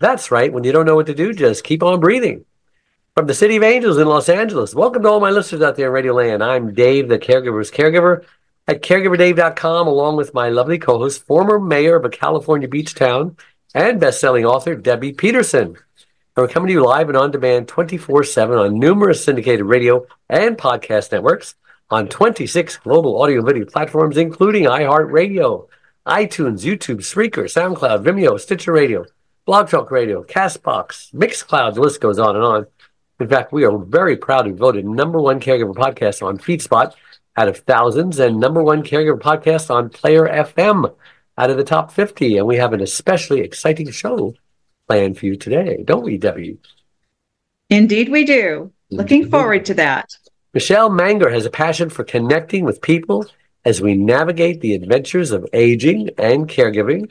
That's right. When you don't know what to do, just keep on breathing. From the City of Angels in Los Angeles, welcome to all my listeners out there in Radio Land. I'm Dave, the caregiver's caregiver at caregiverdave.com, along with my lovely co host, former mayor of a California beach town and best selling author, Debbie Peterson. And we're coming to you live and on demand 24 7 on numerous syndicated radio and podcast networks on 26 global audio and video platforms, including iHeartRadio, iTunes, YouTube, Spreaker, SoundCloud, Vimeo, Stitcher Radio, Blog Talk Radio, Castbox, Mixcloud, the list goes on and on. In fact, we are very proud to be voted number one caregiver podcast on FeedSpot out of thousands and number one caregiver podcast on Player FM out of the top 50. And we have an especially exciting show planned for you today, don't we, Debbie? Indeed, we do. Looking forward to that. Michele Magner has a passion for connecting with people as we navigate the adventures of aging and caregiving.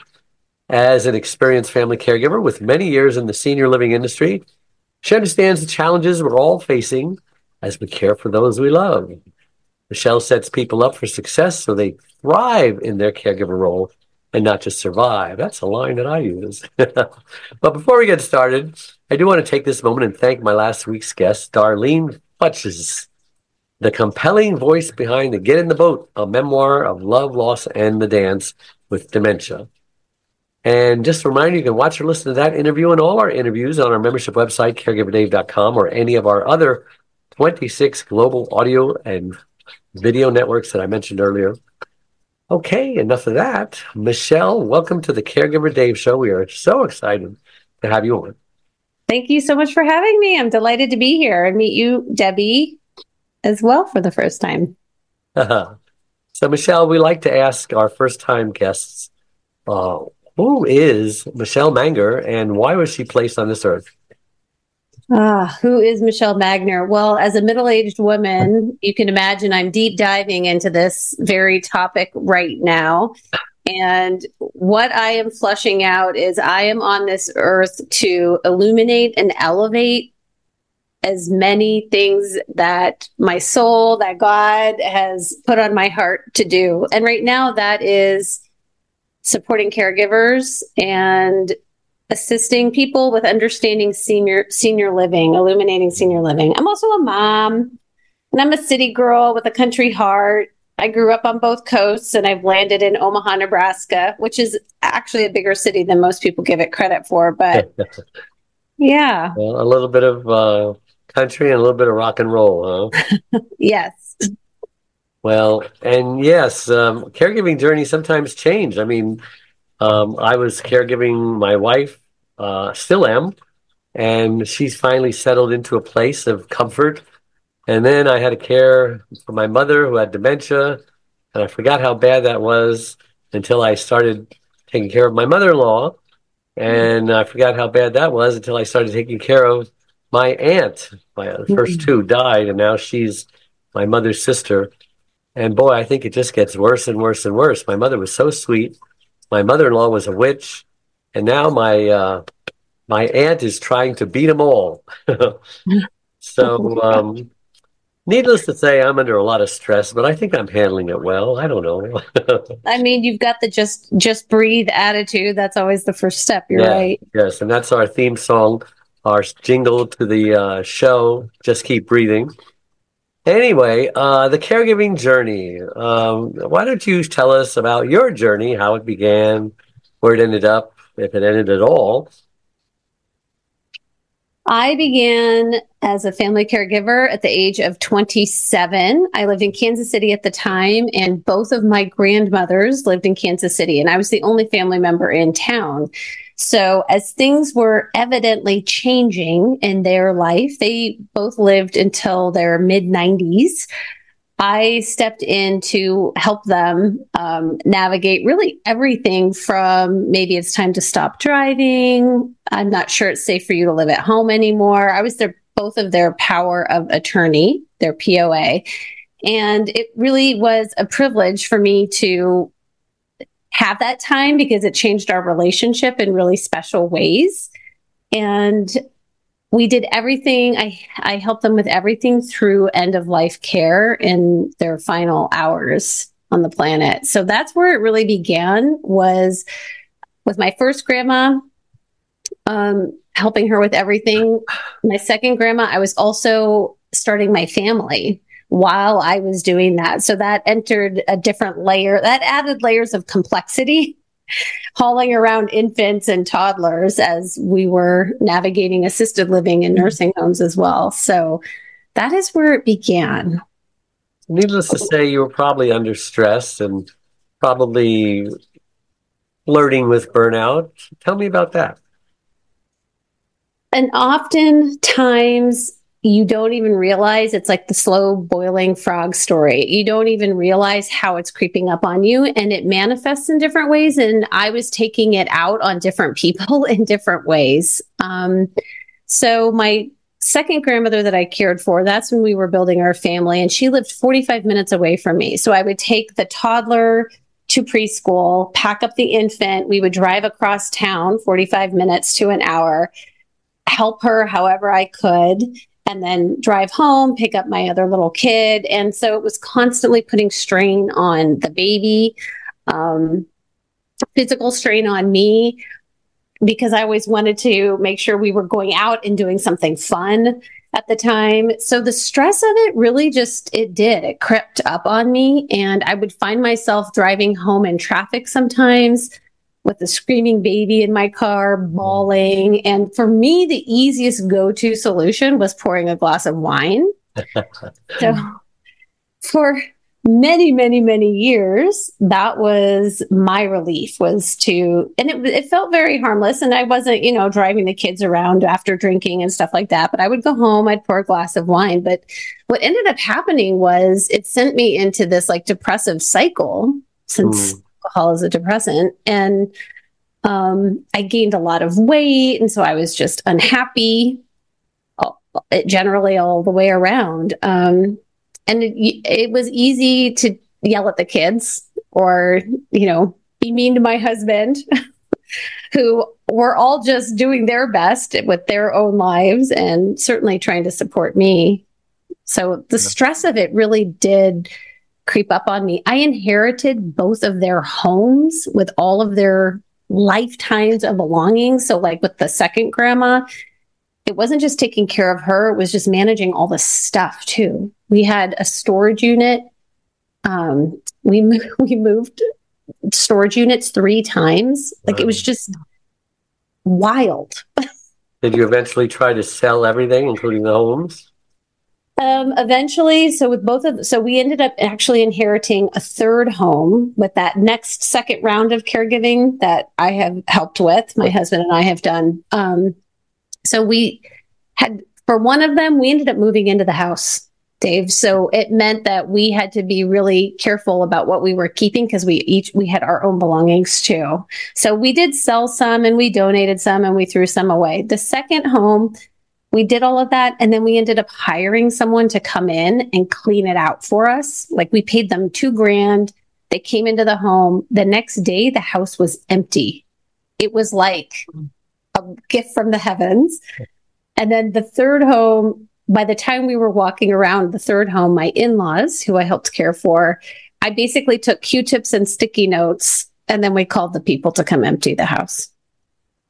As an experienced family caregiver with many years in the senior living industry, she understands the challenges we're all facing as we care for those we love. Michele sets people up for success so they thrive in their caregiver role and not just survive. That's a line that I use. but before we get started, I do want to take this moment and thank my last week's guest, Darlene Futches, the compelling voice behind the Get in the Boat, a memoir of love, loss, and the dance with dementia. And just a reminder, you can watch or listen to that interview and all our interviews on our membership website, caregiverdave.com, or any of our other 26 global audio and video networks that I mentioned earlier. Okay, enough of that. Michele, welcome to the Caregiver Dave Show. We are so excited to have you on. Thank you so much for having me. I'm delighted to be here and meet you, Debbie, as well for the first time. so, Michele, we like to ask our first time guests uh, who is Michele Magner and why was she placed on this earth? Ah, who is Michele Magner? Well, as a middle aged woman, you can imagine I'm deep diving into this very topic right now. And what I am flushing out is I am on this earth to illuminate and elevate as many things that my soul, that God has put on my heart to do. And right now, that is supporting caregivers and assisting people with understanding senior senior living, illuminating senior living. I'm also a mom and I'm a city girl with a country heart. I grew up on both coasts and I've landed in Omaha, Nebraska, which is actually a bigger city than most people give it credit for, but yeah. Well, a little bit of uh, country and a little bit of rock and roll, huh? yes. Well, and yes, um, caregiving journeys sometimes change. I mean, um, I was caregiving my wife, uh, still am, and she's finally settled into a place of comfort. And then I had to care for my mother who had dementia, and I forgot how bad that was until I started taking care of my mother-in-law, and I forgot how bad that was until I started taking care of my aunt. My first two died, and now she's my mother's sister. And boy, I think it just gets worse and worse and worse. My mother was so sweet. My mother-in-law was a witch, and now my uh, my aunt is trying to beat them all. so, um, needless to say, I'm under a lot of stress, but I think I'm handling it well. I don't know. I mean, you've got the just just breathe attitude. That's always the first step. You're Yeah, right. Yes, and that's our theme song, our jingle to the uh, show. Just keep breathing. Anyway, uh, the caregiving journey. Um, why don't you tell us about your journey, how it began, where it ended up, if it ended at all? I began as a family caregiver at the age of 27. I lived in Kansas City at the time, and both of my grandmothers lived in Kansas City, and I was the only family member in town. So, as things were evidently changing in their life, they both lived until their mid 90s. I stepped in to help them um, navigate really everything from maybe it's time to stop driving. I'm not sure it's safe for you to live at home anymore. I was their both of their power of attorney, their POA. And it really was a privilege for me to have that time because it changed our relationship in really special ways. And we did everything. I, I helped them with everything through end of life care in their final hours on the planet. So that's where it really began was with my first grandma, um, helping her with everything. My second grandma, I was also starting my family while I was doing that. So that entered a different layer, that added layers of complexity hauling around infants and toddlers as we were navigating assisted living and mm-hmm. nursing homes as well. So that is where it began. Needless to say, you were probably under stress and probably flirting with burnout. Tell me about that. And oftentimes you don't even realize it's like the slow boiling frog story. You don't even realize how it's creeping up on you and it manifests in different ways. And I was taking it out on different people in different ways. Um, so my second grandmother that I cared for, that's when we were building our family and she lived 45 minutes away from me. So I would take the toddler to preschool, pack up the infant. We would drive across town 45 minutes to an hour, help her however I could and then drive home, pick up my other little kid. And so it was constantly putting strain on the baby, um, physical strain on me, because I always wanted to make sure we were going out and doing something fun at the time. So the stress of it really just, it did, it crept up on me. And I would find myself driving home in traffic sometimes with a screaming baby in my car, bawling. And for me, the easiest go to solution was pouring a glass of wine. so for many, many, many years, that was my relief was to, and it, it felt very harmless. And I wasn't, you know, driving the kids around after drinking and stuff like that. But I would go home, I'd pour a glass of wine. But what ended up happening was it sent me into this like depressive cycle since mm alcohol as a depressant. And um, I gained a lot of weight. And so I was just unhappy all, generally all the way around. Um, and it, it was easy to yell at the kids or, you know, be mean to my husband. who were all just doing their best with their own lives and certainly trying to support me. So the stress of it really did creep up on me. I inherited both of their homes with all of their lifetimes of belongings. So, like with the second grandma, it wasn't just taking care of her, it was just managing all the stuff too. We had a storage unit. Um, we, we moved storage units three times. Like it was just wild. Did you eventually try to sell everything, including the homes? Um, eventually, so with both of, so we ended up actually inheriting a third home with that next second round of caregiving that I have helped with. My husband and I have done. Um, so we had for one of them, we ended up moving into the house, Dave. So it meant that we had to be really careful about what we were keeping because we each we had our own belongings too. So we did sell some and we donated some and we threw some away. The second home we did all of that. And then we ended up hiring someone to come in and clean it out for us. Like we paid them two grand. They came into the home. The next day, the house was empty. It was like a gift from the heavens. And then the third home, by the time we were walking around the third home, my in laws, who I helped care for, I basically took Q tips and sticky notes, and then we called the people to come empty the house.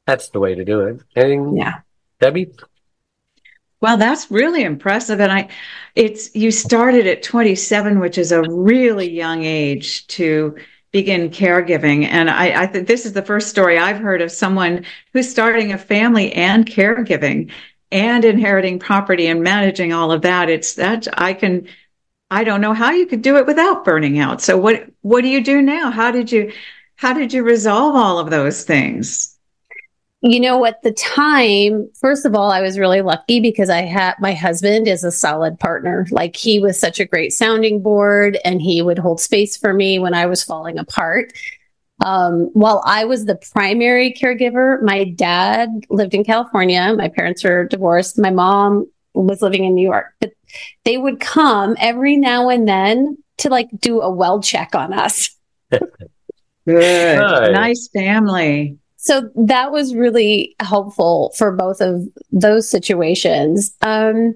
That's the way to do it. And yeah. Debbie? Well, that's really impressive. And I, it's, you started at 27, which is a really young age to begin caregiving. And I, I think this is the first story I've heard of someone who's starting a family and caregiving and inheriting property and managing all of that. It's that I can, I don't know how you could do it without burning out. So what, what do you do now? How did you, how did you resolve all of those things? You know, at the time, first of all, I was really lucky because I had my husband is a solid partner. Like he was such a great sounding board and he would hold space for me when I was falling apart. Um, while I was the primary caregiver, my dad lived in California. My parents are divorced. My mom was living in New York, but they would come every now and then to like do a well check on us. Good. Nice. Nice family. So that was really helpful for both of those situations. Um,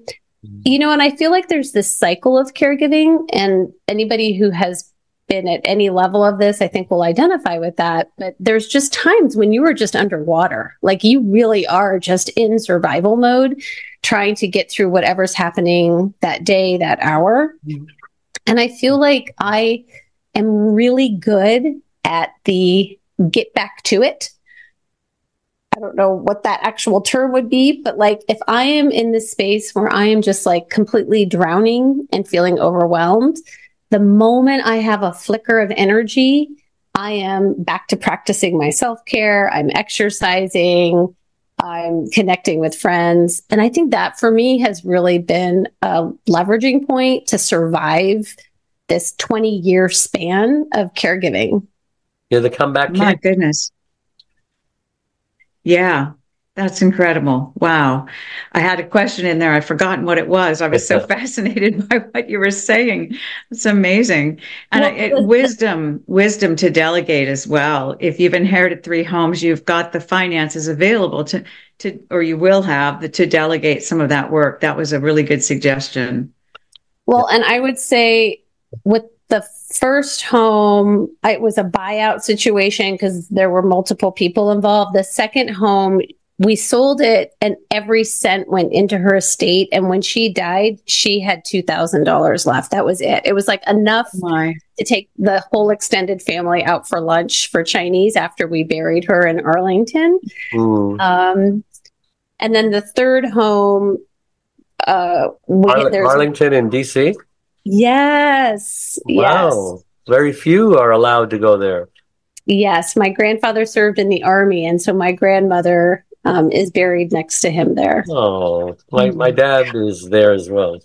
you know, and I feel like there's this cycle of caregiving, and anybody who has been at any level of this, I think will identify with that. But there's just times when you are just underwater, like you really are just in survival mode, trying to get through whatever's happening that day, that hour. And I feel like I am really good at the get back to it. I don't know what that actual term would be, but like if I am in this space where I am just like completely drowning and feeling overwhelmed, the moment I have a flicker of energy, I am back to practicing my self care. I'm exercising. I'm connecting with friends. And I think that for me has really been a leveraging point to survive this 20 year span of caregiving. You're the comeback kid. My goodness. Yeah, that's incredible. Wow. I had a question in there. I've forgotten what it was. I was so fascinated by what you were saying. It's amazing. And Well, I- it, wisdom, wisdom to delegate as well. If you've inherited three homes, you've got the finances available to, to, or you will have the, to delegate some of that work. That was a really good suggestion. Well, and I would say with the first home, it was a buyout situation because there were multiple people involved. The second home, we sold it and every cent went into her estate. And when she died, she had $2,000 left. That was it. It was like enough My, to take the whole extended family out for lunch for Chinese after we buried her in Arlington. Mm. Um, and then the third home, uh, we, Arl- Arlington in DC. Yes. Wow. Very few are allowed to go there. Yes. Yes. My grandfather served in the army, and so my grandmother um, is buried next to him there. Oh, my, my dad is there as well.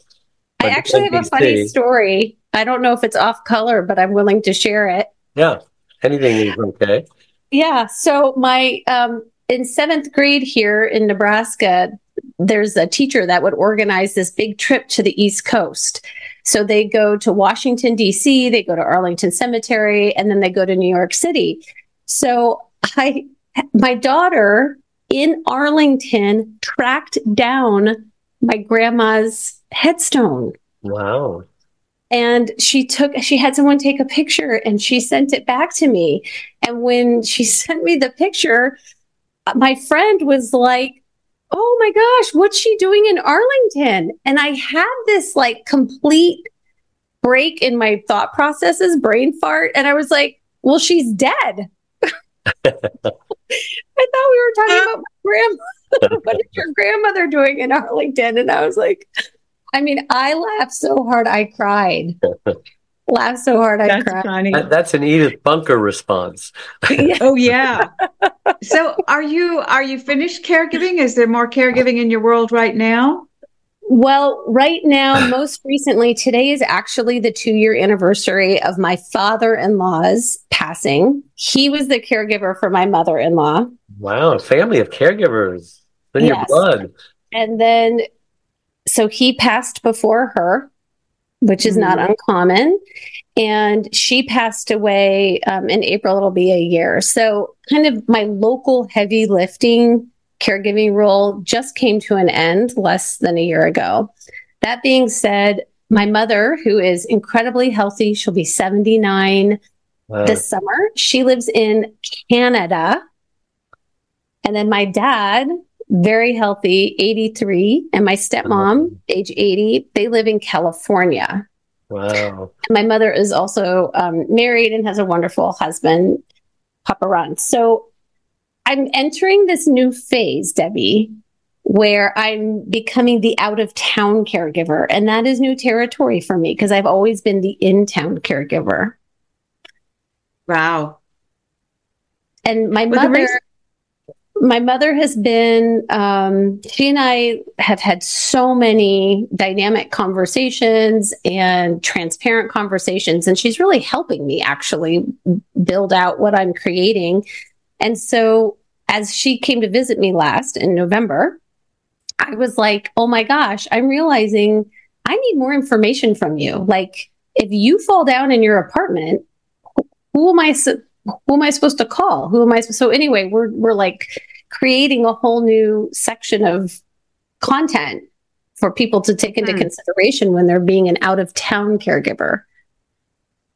I actually have a funny story. I don't know if it's off color, but I'm willing to share it. Yeah, anything is okay. Yeah. So my um, in seventh grade here in Nebraska, there's a teacher that would organize this big trip to the East Coast. So they go to Washington D.C., they go to Arlington Cemetery, and then they go to New York City. So I, my daughter in Arlington tracked down my grandma's headstone Wow. and she took she had someone take a picture and she sent it back to me and when she sent me the picture my friend was like oh my gosh what's she doing in arlington? And i had this like complete break in my thought processes brain fart and i was like well she's dead. I thought we were talking about my grandmother what is your grandmother doing in arlington? And i was like I mean, I laughed so hard I cried. laughed so hard I that's cried. funny. That, that's an Edith Bunker response. Oh yeah. so are you are you finished caregiving? Is there more caregiving in your world right now? Well, right now, most recently, today is actually the two year anniversary of my father in law's passing. He was the caregiver for my mother in law. Wow, family of caregivers in your blood. And then, so he passed before her, which is not uncommon. And she passed away um, in April, it'll be a year. So, kind of my local heavy lifting caregiving role just came to an end less than a year ago. That being said, my mother, who is incredibly healthy, she'll be 79 Wow. this summer. She lives in Canada. And then my dad, very healthy, 83, and my stepmom, age 80, they live in California. wow. And my mother is also um, married and has a wonderful husband, Papa Ron. So I'm entering this new phase, Debbie, where I'm becoming the out of town caregiver. And that is new territory for me because I've always been the in town caregiver. Wow. And my Well, mother, reason- my mother has been, um, she and I have had so many dynamic conversations and transparent conversations, and she's really helping me actually build out what I'm creating. And so, as she came to visit me last in November, I was like, oh my gosh, I'm realizing I need more information from you. Like, if you fall down in your apartment, who am I? Who am I supposed to call? Who am I? So anyway, we're we're like creating a whole new section of content for people to take into mm. consideration when they're being an out of town caregiver.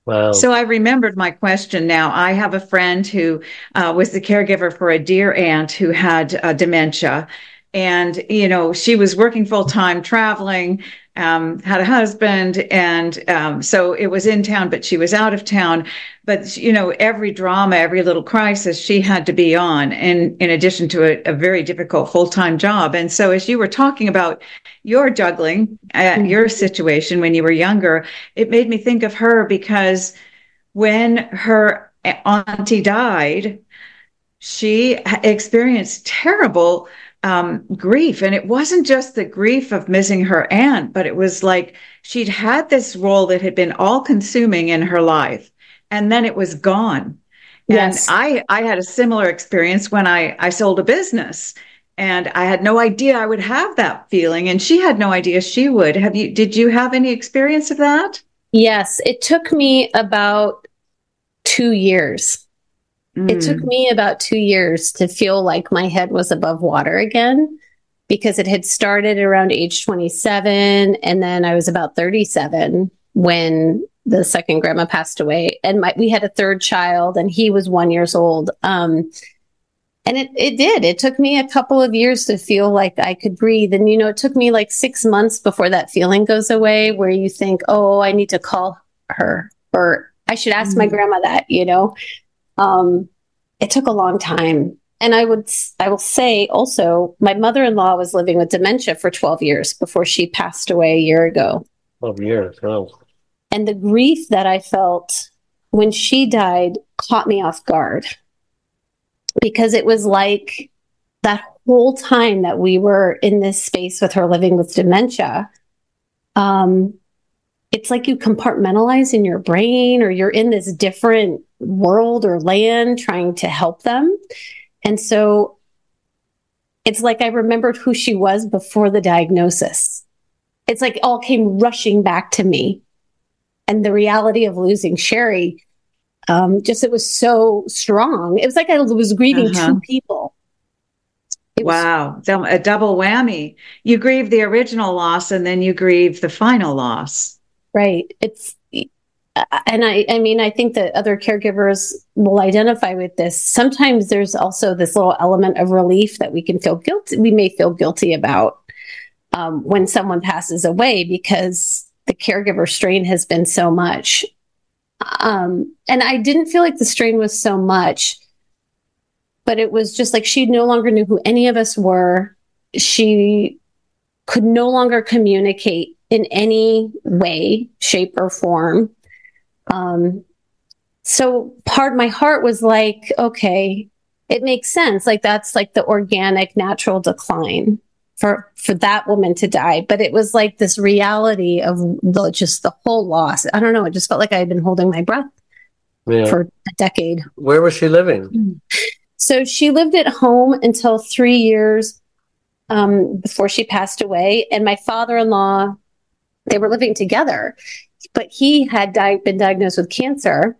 Wow. So I remembered my question now. I have a friend who uh, was the caregiver for a dear aunt who had uh, dementia. And, you know, she was working full time, traveling, um, had a husband, and um, so it was in town, but she was out of town. But you know, every drama, every little crisis, she had to be on, and in addition to a, a very difficult full time job. And so, as you were talking about your juggling, uh, mm-hmm. your situation when you were younger, it made me think of her because when her auntie died, she experienced terrible um, grief. And it wasn't just the grief of missing her aunt, but it was like she'd had this role that had been all consuming in her life, and then it was gone. Yes. And I, I had a similar experience when I, I sold a business and I had no idea I would have that feeling. And she had no idea she would. Have you, did you have any experience of that? Yes. It took me about two years Mm. It took mm. me about two years to feel like my head was above water again because it had started around age 27. And then I was about 37 when the second grandma passed away. And my, we had a third child and he was one years old. Um, and it, it did. It took me a couple of years to feel like I could breathe. And, you know, it took me like six months before that feeling goes away where you think, oh, I need to call her or I should ask mm-hmm. my grandma that, you know? Um, it took a long time. And I would, I will say also, my mother in law was living with dementia for 12 years before she passed away a year ago. 12 years. Oh. And the grief that I felt when she died caught me off guard because it was like that whole time that we were in this space with her living with dementia. Um, it's like you compartmentalize in your brain or you're in this different world or land trying to help them. And so it's like I remembered who she was before the diagnosis. It's like all came rushing back to me. And the reality of losing Sherry, um, just it was so strong. It was like I was grieving uh-huh. two people. It wow, was- a double whammy. You grieve the original loss and then you grieve the final loss. Right. It's and I, I mean, I think that other caregivers will identify with this. Sometimes there's also this little element of relief that we can feel guilty. We may feel guilty about um, when someone passes away because the caregiver strain has been so much. Um, and I didn't feel like the strain was so much, but it was just like she no longer knew who any of us were. She could no longer communicate in any way, shape, or form. Um, so part my heart was like, okay, it makes sense. Like that's like the organic, natural decline for for that woman to die. But it was like this reality of the, just the whole loss. I don't know. It just felt like I had been holding my breath yeah. for a decade. Where was she living? So she lived at home until three years um, before she passed away. And my father in law they were living together, but he had di- been diagnosed with cancer.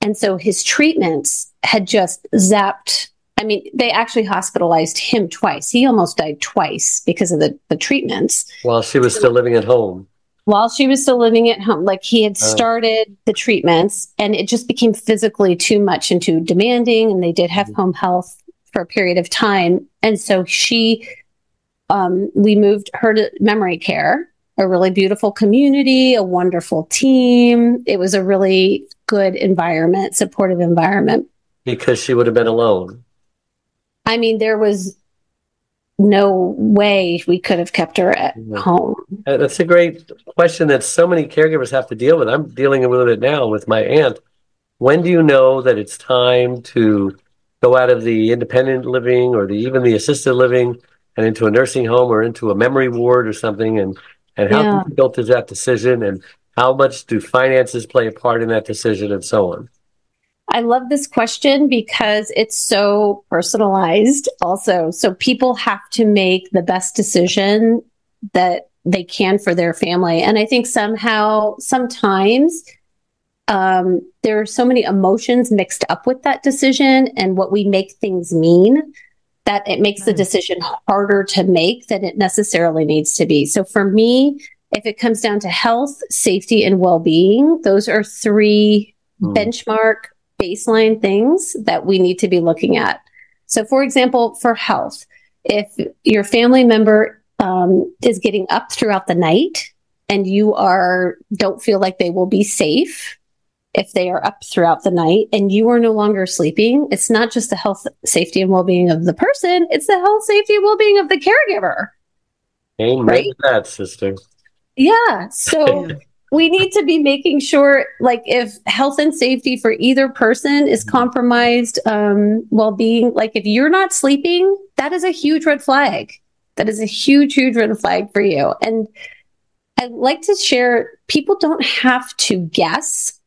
And so his treatments had just zapped. I mean, they actually hospitalized him twice. He almost died twice because of the, the treatments. While she was still living at home. While she was still living at home, like he had oh. started the treatments and it just became physically too much and too demanding. And they did have mm-hmm. home health for a period of time. And so she, um, we moved her to memory care a really beautiful community, a wonderful team. It was a really good environment, supportive environment. Because she would have been alone. I mean, there was no way we could have kept her at mm-hmm. home. Uh, that's a great question that so many caregivers have to deal with. I'm dealing with it now with my aunt. When do you know that it's time to go out of the independent living or the even the assisted living and into a nursing home or into a memory ward or something and and how Yeah. difficult is that decision and how much do finances play a part in that decision and so on I love this question because it's so personalized also. So people have to make the best decision that they can for their family. And I think somehow, sometimes, um, there are so many emotions mixed up with that decision and what we make things mean that it makes the Mm. decision harder to make than it necessarily needs to be. So for me, if it comes down to health, safety, and well being, those are three Hmm. benchmark baseline things that we need to be looking at. So, for example, for health, if your family member um, is getting up throughout the night and you are don't feel like they will be safe if they are up throughout the night and you are no longer sleeping, it's not just the health, safety, and well being of the person; it's the health, safety, and well being of the caregiver. amen Right. to that sister Yeah. So we need to be making sure, like, if health and safety for either person is compromised, um, well being, like, if you're not sleeping, that is a huge red flag. That is a huge, huge red flag for you. And I'd like to share people don't have to guess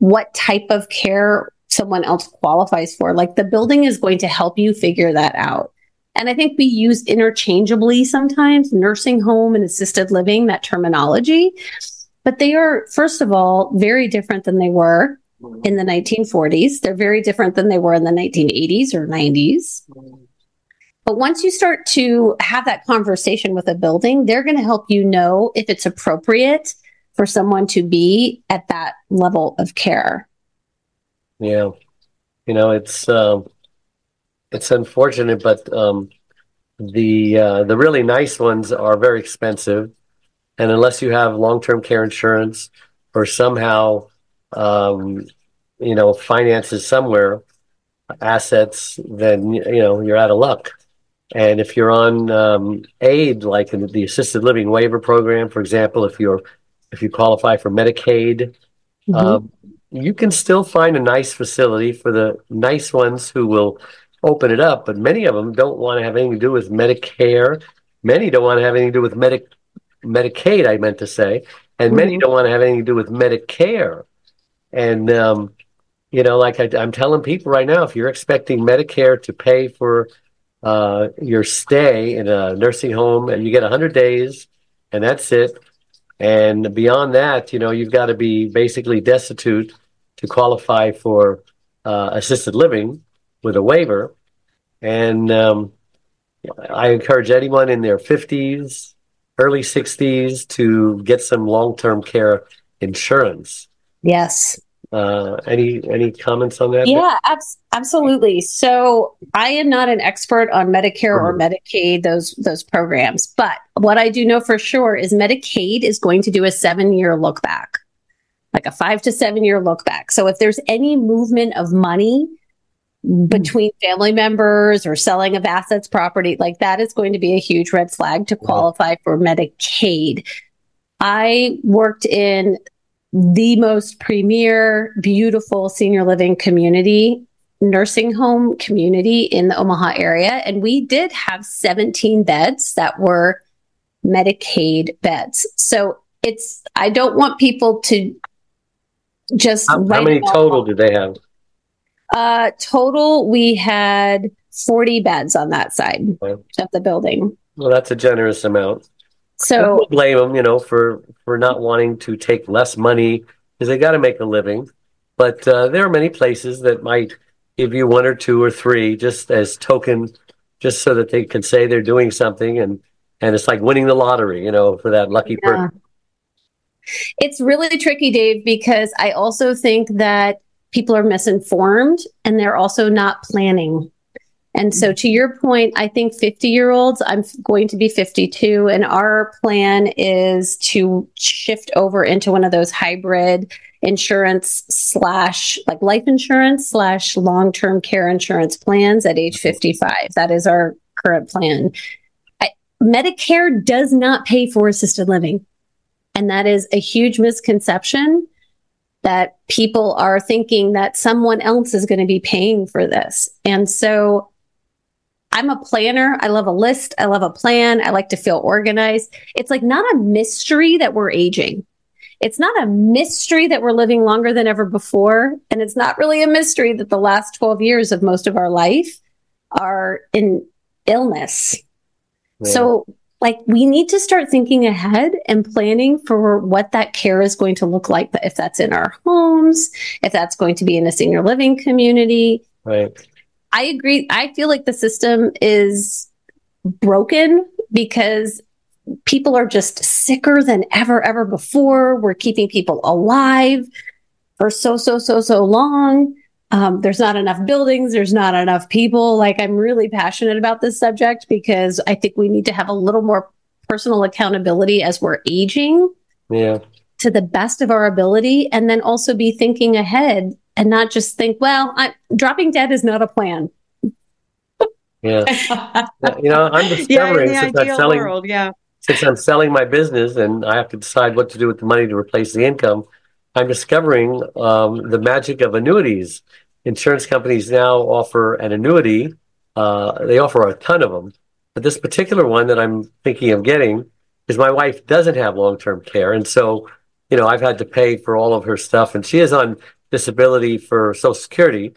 what type of care someone else qualifies for. Like, the building is going to help you figure that out. And I think we use interchangeably sometimes nursing home and assisted living, that terminology. But they are, first of all, very different than they were in the 1940s. They're very different than they were in the 1980s or 90s. But once you start to have that conversation with a building, they're going to help you know if it's appropriate for someone to be at that level of care. Yeah, you know it's um, it's unfortunate, but um, the uh, the really nice ones are very expensive, and unless you have long term care insurance or somehow um, you know finances somewhere assets, then you know you're out of luck. And if you're on um, aid, like the assisted living waiver program, for example, if you're if you qualify for Medicaid, Mhm. um, you can still find a nice facility for the nice ones who will open it up, but many of them don't want to have anything to do with Medicare. Many don't want to have anything to do with Medic Medicaid, I meant to say, and many Mhm. don't want to have anything to do with Medicare. And um, you know, like I, I'm telling people right now, if you're expecting Medicare to pay for uh, your stay in a nursing home, and you get 100 days, and that's it. And beyond that, you know, you've got to be basically destitute to qualify for uh, assisted living with a waiver. And um, I encourage anyone in their 50s, early 60s to get some long term care insurance. Yes. Uh, any any comments on that? Yeah, abs- absolutely. So I am not an expert on Medicare or Medicaid, those those programs, but what I do know for sure is Medicaid is going to do a seven year look back, like a five to seven year look back. So if there's any movement of money between family members or selling of assets, property, like that is going to be a huge red flag to qualify for Medicaid. I worked in the most premier, beautiful senior living community, nursing home community in the Omaha area. And we did have 17 beds that were Medicaid beds. So it's, I don't want people to just. How, how many total did they have? Uh, total, we had 40 beds on that side Wow. of the building. Well, that's a generous amount. So, blame them, you know, for for not wanting to take less money because they got to make a living. But uh, there are many places that might give you one or two or three just as token, just so that they can say they're doing something, and and it's like winning the lottery, you know, for that lucky Yeah. person. it's really tricky, Dave, because I also think that people are misinformed and they're also not planning. And so, to your point, I think 50 year olds, I'm going to be 52, and our plan is to shift over into one of those hybrid insurance slash like life insurance slash long term care insurance plans at age 55. That is our current plan. I, Medicare does not pay for assisted living. And that is a huge misconception. that people are thinking that someone else is going to be paying for this. And so I'm a planner. I love a list. I love a plan. I like to feel organized. It's like not a mystery that we're aging. It's not a mystery that we're living longer than ever before. And it's not really a mystery that the last 12 years of most of our life are in illness. Yeah. So like we need to start thinking ahead and planning for what that care is going to look like But if that's in our homes if that's going to be in a senior living community right i agree. I feel like the system is broken because people are just sicker than ever ever before. We're keeping people alive for so so so so long. Um, there's not enough buildings. There's not enough people. Like i'm really passionate about this subject because i think we need to have a little more personal accountability as we're aging yeah. to the best of our ability and then also be thinking ahead and not just think well I'm, dropping dead is not a plan yeah you know i'm discovering yeah, since i'm selling world, yeah since i'm selling my business and i have to decide what to do with the money to replace the income I'm discovering um, the magic of annuities. Insurance companies now offer an annuity. Uh, they offer a ton of them, but this particular one that I'm thinking of getting is my wife doesn't have long term care, and so you know I've had to pay for all of her stuff, and she is on disability for Social Security,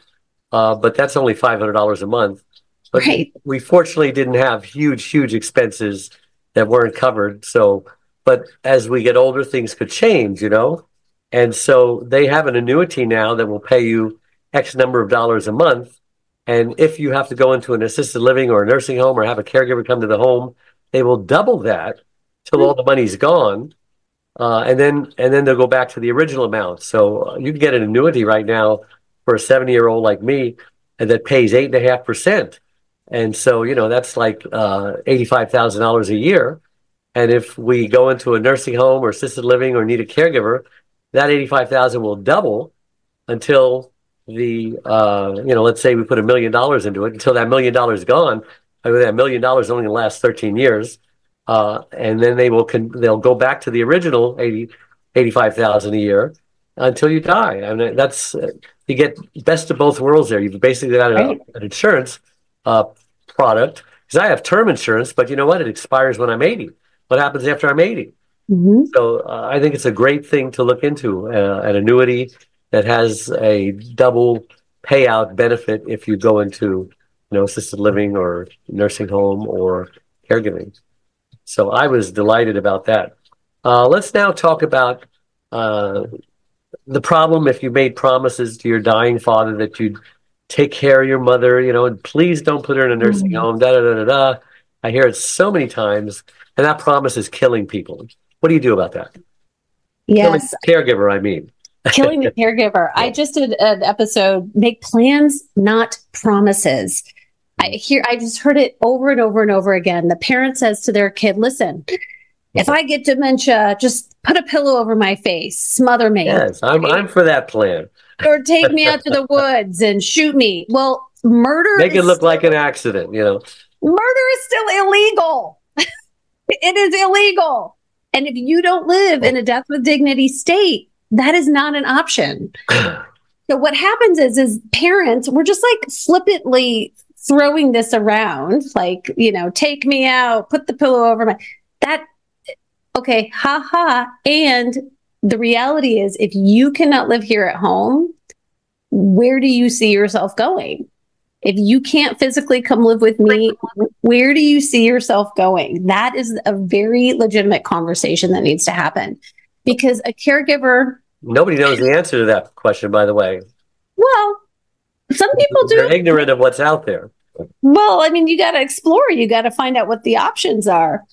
uh, but that's only five hundred dollars a month. But right. we fortunately didn't have huge, huge expenses that weren't covered. So, but as we get older, things could change, you know. And so they have an annuity now that will pay you X number of dollars a month. And if you have to go into an assisted living or a nursing home or have a caregiver come to the home, they will double that till all the money's gone. Uh, and then and then they'll go back to the original amount. So uh, you can get an annuity right now for a 70 year old like me that pays eight and a half percent. And so, you know, that's like uh, $85,000 a year. And if we go into a nursing home or assisted living or need a caregiver, that 85,000 will double until the uh, you know let's say we put a million dollars into it until that million dollars is gone I mean, that million dollars only lasts 13 years uh, and then they will con- they'll go back to the original 80 85,000 a year until you die I mean that's uh, you get best of both worlds there you've basically got a, right. an insurance uh, product because I have term insurance but you know what it expires when I'm 80 what happens after I'm 80 Mm-hmm. So uh, I think it's a great thing to look into uh, an annuity that has a double payout benefit if you go into you know assisted living or nursing home or caregiving. So I was delighted about that. Uh, let's now talk about uh, the problem if you made promises to your dying father that you'd take care of your mother, you know, and please don't put her in a nursing mm-hmm. home. Da da da da da. I hear it so many times, and that promise is killing people. What do you do about that? Yes. Killing caregiver, I mean. Killing the caregiver. I just did an episode, make plans, not promises. I hear I just heard it over and over and over again. The parent says to their kid, listen, if I get dementia, just put a pillow over my face, smother me. Yes, I'm I'm for that plan. or take me out to the woods and shoot me. Well, murder make it look still, like an accident, you know. Murder is still illegal. it is illegal. And if you don't live in a death with dignity state, that is not an option. so what happens is, is parents, we're just like flippantly throwing this around, like, you know, take me out, put the pillow over my, that, okay, ha ha. And the reality is, if you cannot live here at home, where do you see yourself going? If you can't physically come live with me, where do you see yourself going? That is a very legitimate conversation that needs to happen because a caregiver. Nobody knows the answer to that question, by the way. Well, some people do. They're ignorant of what's out there. Well, I mean, you got to explore, you got to find out what the options are.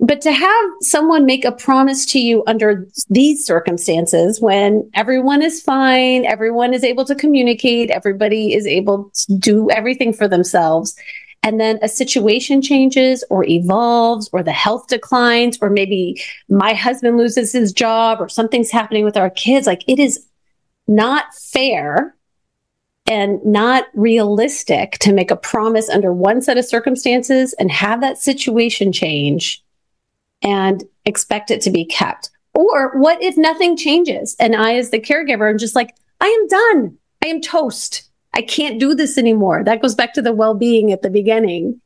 But to have someone make a promise to you under these circumstances when everyone is fine, everyone is able to communicate, everybody is able to do everything for themselves, and then a situation changes or evolves or the health declines or maybe my husband loses his job or something's happening with our kids like it is not fair and not realistic to make a promise under one set of circumstances and have that situation change and expect it to be kept. Or what if nothing changes and I, as the caregiver, am just like, I am done. I am toast. I can't do this anymore. That goes back to the well being at the beginning.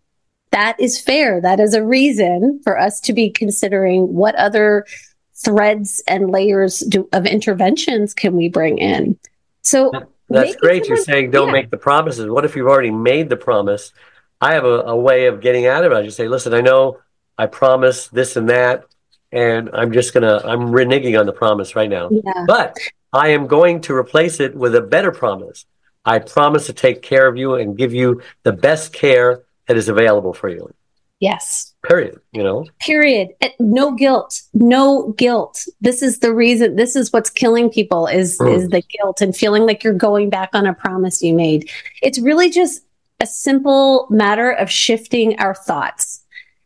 That is fair. That is a reason for us to be considering what other threads and layers do, of interventions can we bring in. So that's great. You're saying don't yeah. make the promises. What if you've already made the promise? I have a, a way of getting out of it. I just say, listen, I know I promised this and that, and I'm just gonna I'm reneging on the promise right now. Yeah. But I am going to replace it with a better promise. I promise to take care of you and give you the best care that is available for you. Yes. Period. You know? Period. No guilt. No guilt. This is the reason this is what's killing people is mm. is the guilt and feeling like you're going back on a promise you made. It's really just a simple matter of shifting our thoughts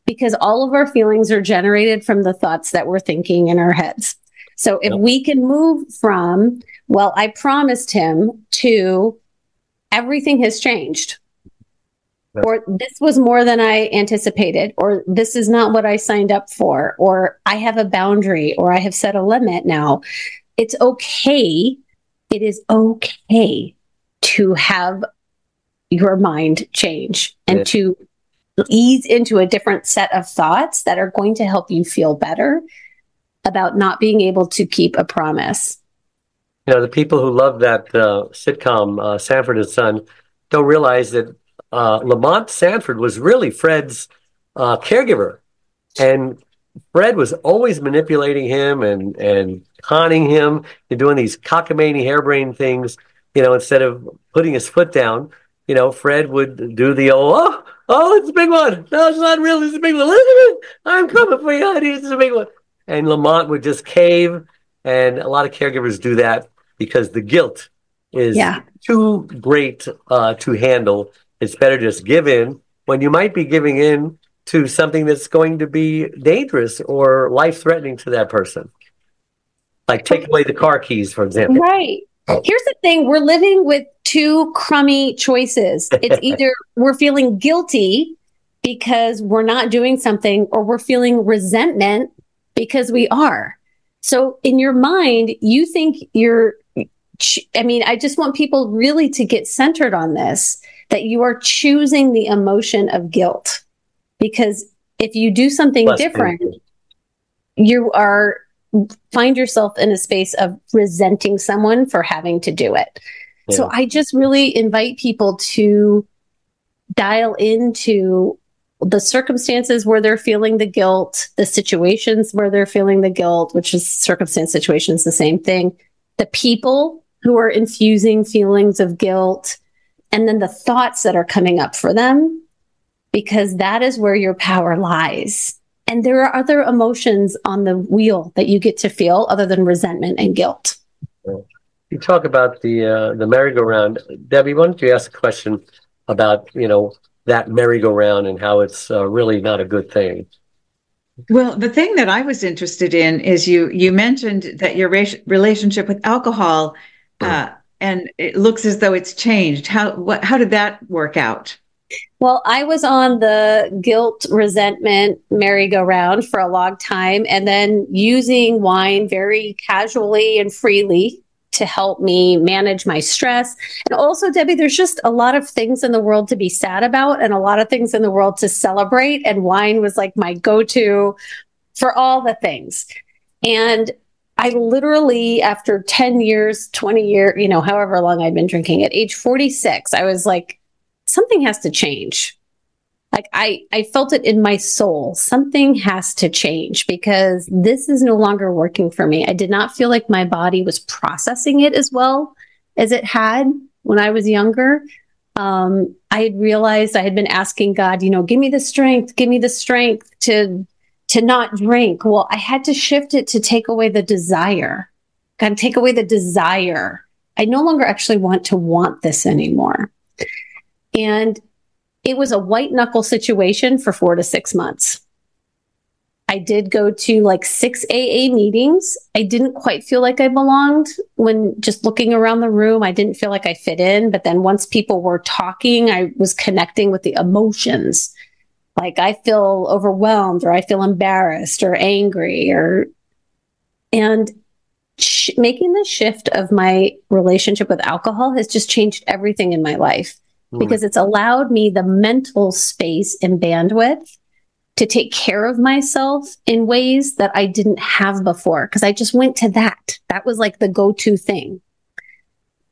because all of our feelings are generated from the thoughts that we're thinking in our heads. So if yep. we can move from, well, I promised him to everything has changed. Yep. Or this was more than I anticipated, or this is not what I signed up for, or I have a boundary, or I have set a limit now. It's okay. It is okay to have your mind change and to ease into a different set of thoughts that are going to help you feel better about not being able to keep a promise. You know, the people who love that uh, sitcom, uh, Sanford and Son, don't realize that uh, Lamont Sanford was really Fred's uh, caregiver. And Fred was always manipulating him and, and conning him and doing these cockamamie harebrained things, you know, instead of putting his foot down. You know, Fred would do the old, oh, oh, it's a big one. No, it's not real. It's a big one. Look I'm coming for you, honey. It's a big one and Lamont would just cave. And a lot of caregivers do that because the guilt is yeah. too great uh, to handle. It's better just give in when you might be giving in to something that's going to be dangerous or life threatening to that person. Like take away the car keys, for example. Right. Here's the thing we're living with two crummy choices. It's either we're feeling guilty because we're not doing something, or we're feeling resentment because we are. So in your mind, you think you're, I mean, I just want people really to get centered on this that you are choosing the emotion of guilt. Because if you do something Less different, painful. you are find yourself in a space of resenting someone for having to do it. Yeah. So I just really invite people to dial into the circumstances where they're feeling the guilt, the situations where they're feeling the guilt, which is circumstance situations, the same thing, the people who are infusing feelings of guilt, and then the thoughts that are coming up for them, because that is where your power lies. And there are other emotions on the wheel that you get to feel other than resentment and guilt. You talk about the uh, the merry-go-round, Debbie. Why don't you ask a question about you know that merry-go-round and how it's uh, really not a good thing. Well, the thing that I was interested in is you you mentioned that your re- relationship with alcohol, uh, and it looks as though it's changed. How what how did that work out? Well, I was on the guilt resentment merry-go-round for a long time, and then using wine very casually and freely to help me manage my stress. And also, Debbie, there's just a lot of things in the world to be sad about and a lot of things in the world to celebrate. And wine was like my go to for all the things. And I literally, after 10 years, 20 years, you know, however long I'd been drinking, at age 46, I was like, something has to change like I, I felt it in my soul. Something has to change because this is no longer working for me. I did not feel like my body was processing it as well as it had when I was younger. Um, I had realized I had been asking God, you know, give me the strength, give me the strength to to not drink. Well, I had to shift it to take away the desire. God, take away the desire. I no longer actually want to want this anymore. And it was a white knuckle situation for four to six months. I did go to like six AA meetings. I didn't quite feel like I belonged when just looking around the room. I didn't feel like I fit in. But then once people were talking, I was connecting with the emotions. Like I feel overwhelmed or I feel embarrassed or angry or And sh- making the shift of my relationship with alcohol has just changed everything in my life Hmm. because it's allowed me the mental space and bandwidth to take care of myself in ways that I didn't have before because I just went to that. That was like the go to thing.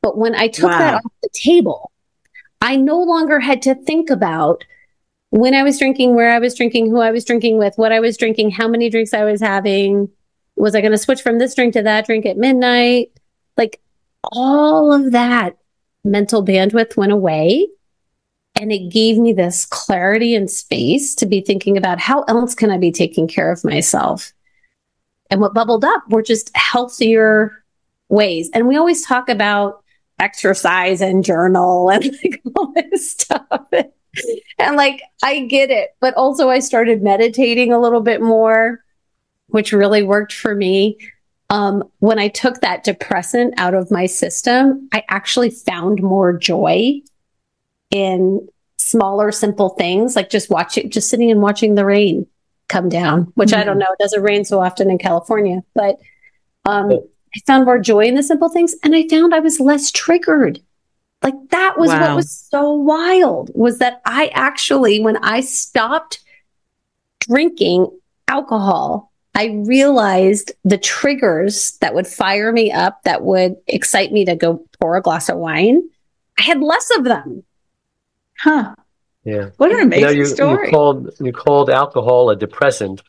But when I took that off the table, I no longer had to think about when I was drinking, where I was drinking, who I was drinking with, what I was drinking, how many drinks I was having. Was I going to switch from this drink to that drink at midnight? Like all of that mental bandwidth went away. And it gave me this clarity and space to be thinking about how else can I be taking care of myself? And what bubbled up were just healthier ways. And we always talk about exercise and journal and like all this stuff. And like, I get it. But also, I started meditating a little bit more, which really worked for me. Um, when I took that depressant out of my system, I actually found more joy in smaller, simple things like just watching, just sitting and watching the rain come down, which I don't know. It doesn't rain so often in California, but um, I found more joy in the simple things and I found I was less triggered. Like that was what was so wild was that I actually, when I stopped drinking alcohol, I realized the triggers that would fire me up, that would excite me to go pour a glass of wine. I had less of them. Huh. Yeah. What an amazing you know, you, story. you called you called alcohol a depressant,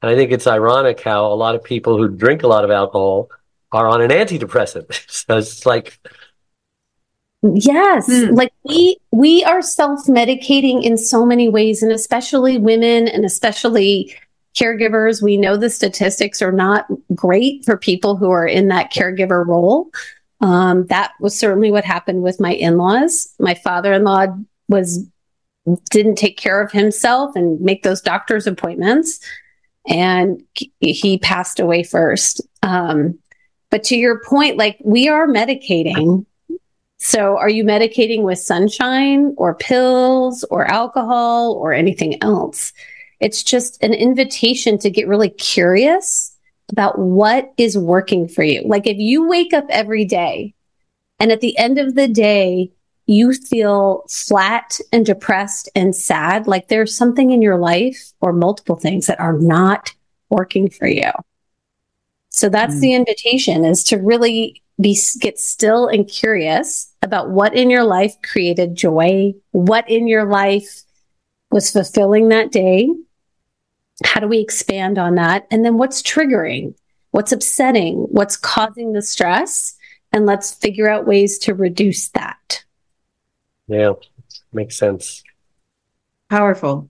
and I think it's ironic how a lot of people who drink a lot of alcohol are on an antidepressant. so it's like, Yes, Hmm. like we we are self-medicating in so many ways and especially women and especially caregivers, we know the statistics are not great for people who are in that caregiver role. Um, that was certainly what happened with my in-laws. My father-in-law was didn't take care of himself and make those doctor's appointments and he- he passed away first. Um, but to your point, like we are medicating. So are you medicating with sunshine or pills or alcohol or anything else? It's just an invitation to get really curious about what is working for you. Like if you wake up every day and at the end of the day, you feel flat and depressed and sad, like there's something in your life or multiple things that are not working for you. So that's Mm. the invitation is to really be get still and curious about what in your life created joy, what in your life was fulfilling that day. How do we expand on that? And then what's triggering? What's upsetting? What's causing the stress? And let's figure out ways to reduce that. yeah, makes sense. Powerful.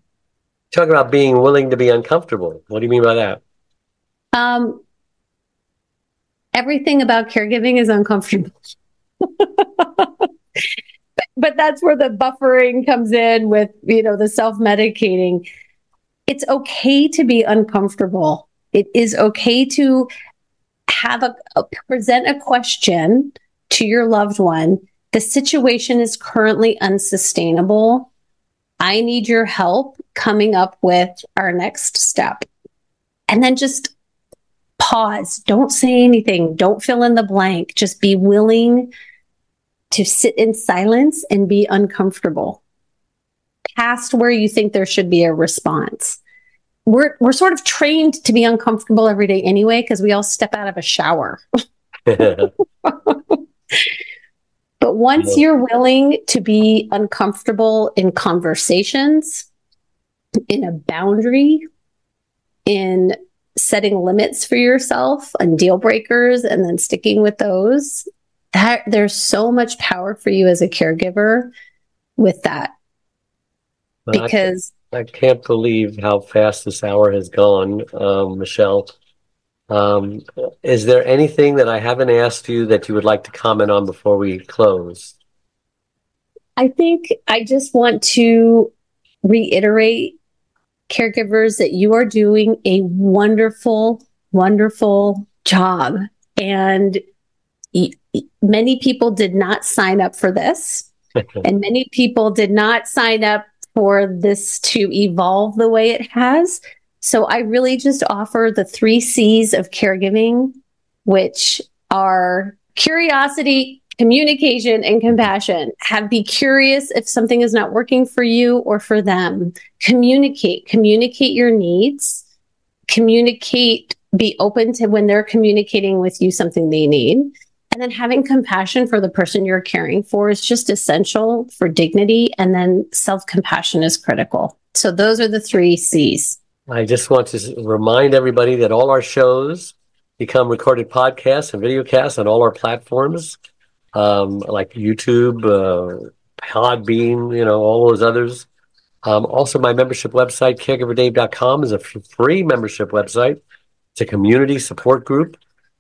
Talk about being willing to be uncomfortable. What do you mean by that? Um, everything about caregiving is uncomfortable. but, that's where the buffering comes in with, you know, the self medicating. It's okay to be uncomfortable. It is okay to have a, a present a question to your loved one. The situation is currently unsustainable. I need your help coming up with our next step. And then just pause. Don't say anything. Don't fill in the blank. Just be willing to sit in silence and be uncomfortable past where you think there should be a response. We're, we're sort of trained to be uncomfortable every day anyway, because we all step out of a shower. But once you're willing to be uncomfortable in conversations, in a boundary, in setting limits for yourself and deal breakers and then sticking with those, that there's so much power for you as a caregiver with that Well, I- because I can't believe how fast this hour has gone, um, Michele. Um, is there anything that I haven't asked you that you would like to comment on before we close? I think I just want to reiterate, caregivers, that you are doing a wonderful, wonderful job. And y- many people did not sign up for this, and many people did not sign up for this to evolve the way it has. So I really just offer the three C's of caregiving, which are curiosity, communication, and compassion. Have be curious if something is not working for you or for them. Communicate, communicate your needs, communicate, be open to when they're communicating with you something they need. And then having compassion for the person you're caring for is just essential for dignity. And then self compassion is critical. So those are the three C's. I just want to remind everybody that all our shows become recorded podcasts and videocasts on all our platforms, um, like YouTube, uh, Podbean, you know, all those others. Um, also, my membership website, caregiverdave.com, is a free membership website. It's a community support group.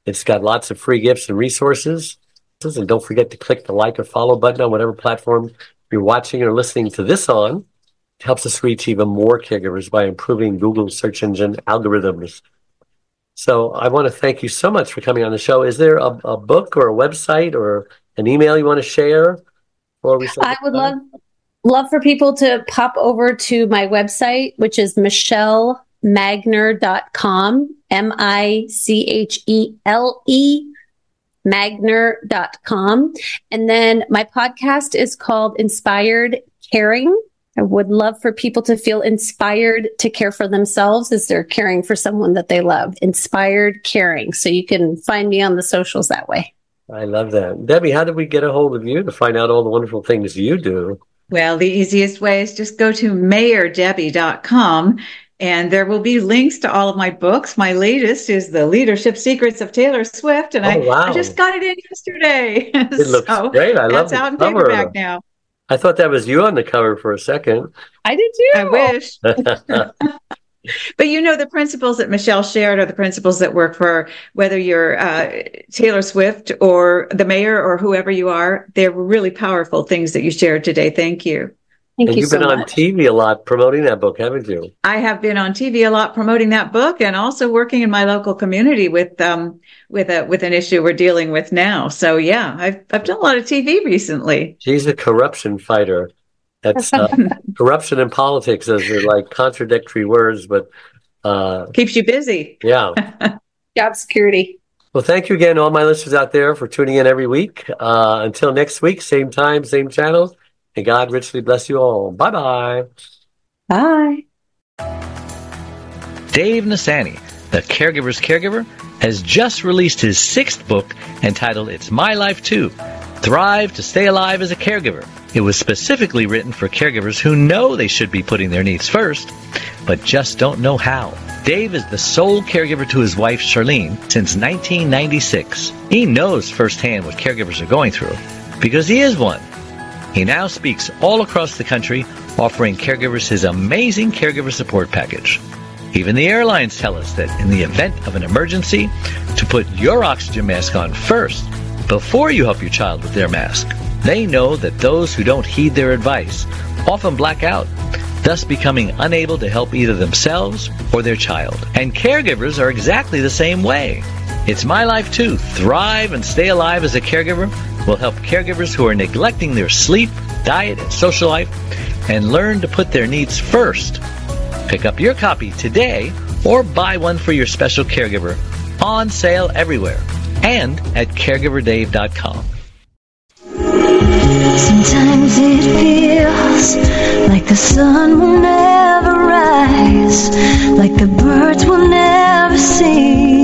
It's got lots of free gifts and resources. And don't forget to click the like or follow button on whatever platform you're watching or listening to this on. It helps us reach even more caregivers by improving Google search engine algorithms. So I want to thank you so much for coming on the show. Is there a, a book or a website or an email you want to share? Before we I would love love for people to pop over to my website, which is michelemagner.com, M I C H E L E magner.com. And then my podcast is called Inspired Caring. I would love for people to feel inspired to care for themselves as they're caring for someone that they love. Inspired caring. So you can find me on the socials that way. I love that. Debbie, how did we get a hold of you to find out all the wonderful things you do? Well, the easiest way is just go to mayordebbie.com and there will be links to all of my books. My latest is The Leadership Secrets of Taylor Swift, and oh, I, wow. I, just got it in yesterday. It looks great. I love it. It's out in paperback now. I thought that was you on the cover for a second. I did too. I wish. but you know the principles that Michele shared are the principles that work for whether you're uh, Taylor Swift or the mayor or whoever you are. They're really powerful things that you shared today. Thank you. Thank and you you've so been much. on TV a lot promoting that book, haven't you? I have been on TV a lot promoting that book, and also working in my local community with um with a with an issue we're dealing with now. So yeah, I've I've done a lot of TV recently. She's a corruption fighter. That's uh, corruption in politics. Those are like contradictory words, but uh, keeps you busy. Yeah. Job security. Well, thank you again, all my listeners out there, for tuning in every week. Uh, until next week, same time, same channel. And God richly bless you all. Bye-bye. Bye. Dave Nassaney, the caregiver's caregiver, has just released his sixth book entitled It's My Life Too Thrive to Stay Alive as a Caregiver. It was specifically written for caregivers who know they should be putting their needs first, but just don't know how. Dave is the sole caregiver to his wife, Charlene, since 1996. He knows firsthand what caregivers are going through because he is one. He now speaks all across the country, offering caregivers his amazing caregiver support package. Even the airlines tell us that in the event of an emergency, to put your oxygen mask on first before you help your child with their mask. They know that those who don't heed their advice often black out, thus becoming unable to help either themselves or their child. And caregivers are exactly the same way. It's my life too. Thrive and stay alive as a caregiver will help caregivers who are neglecting their sleep, diet, and social life and learn to put their needs first. Pick up your copy today or buy one for your special caregiver on sale everywhere and at caregiverdave.com. Sometimes it feels like the sun will never rise, like the birds will never sing.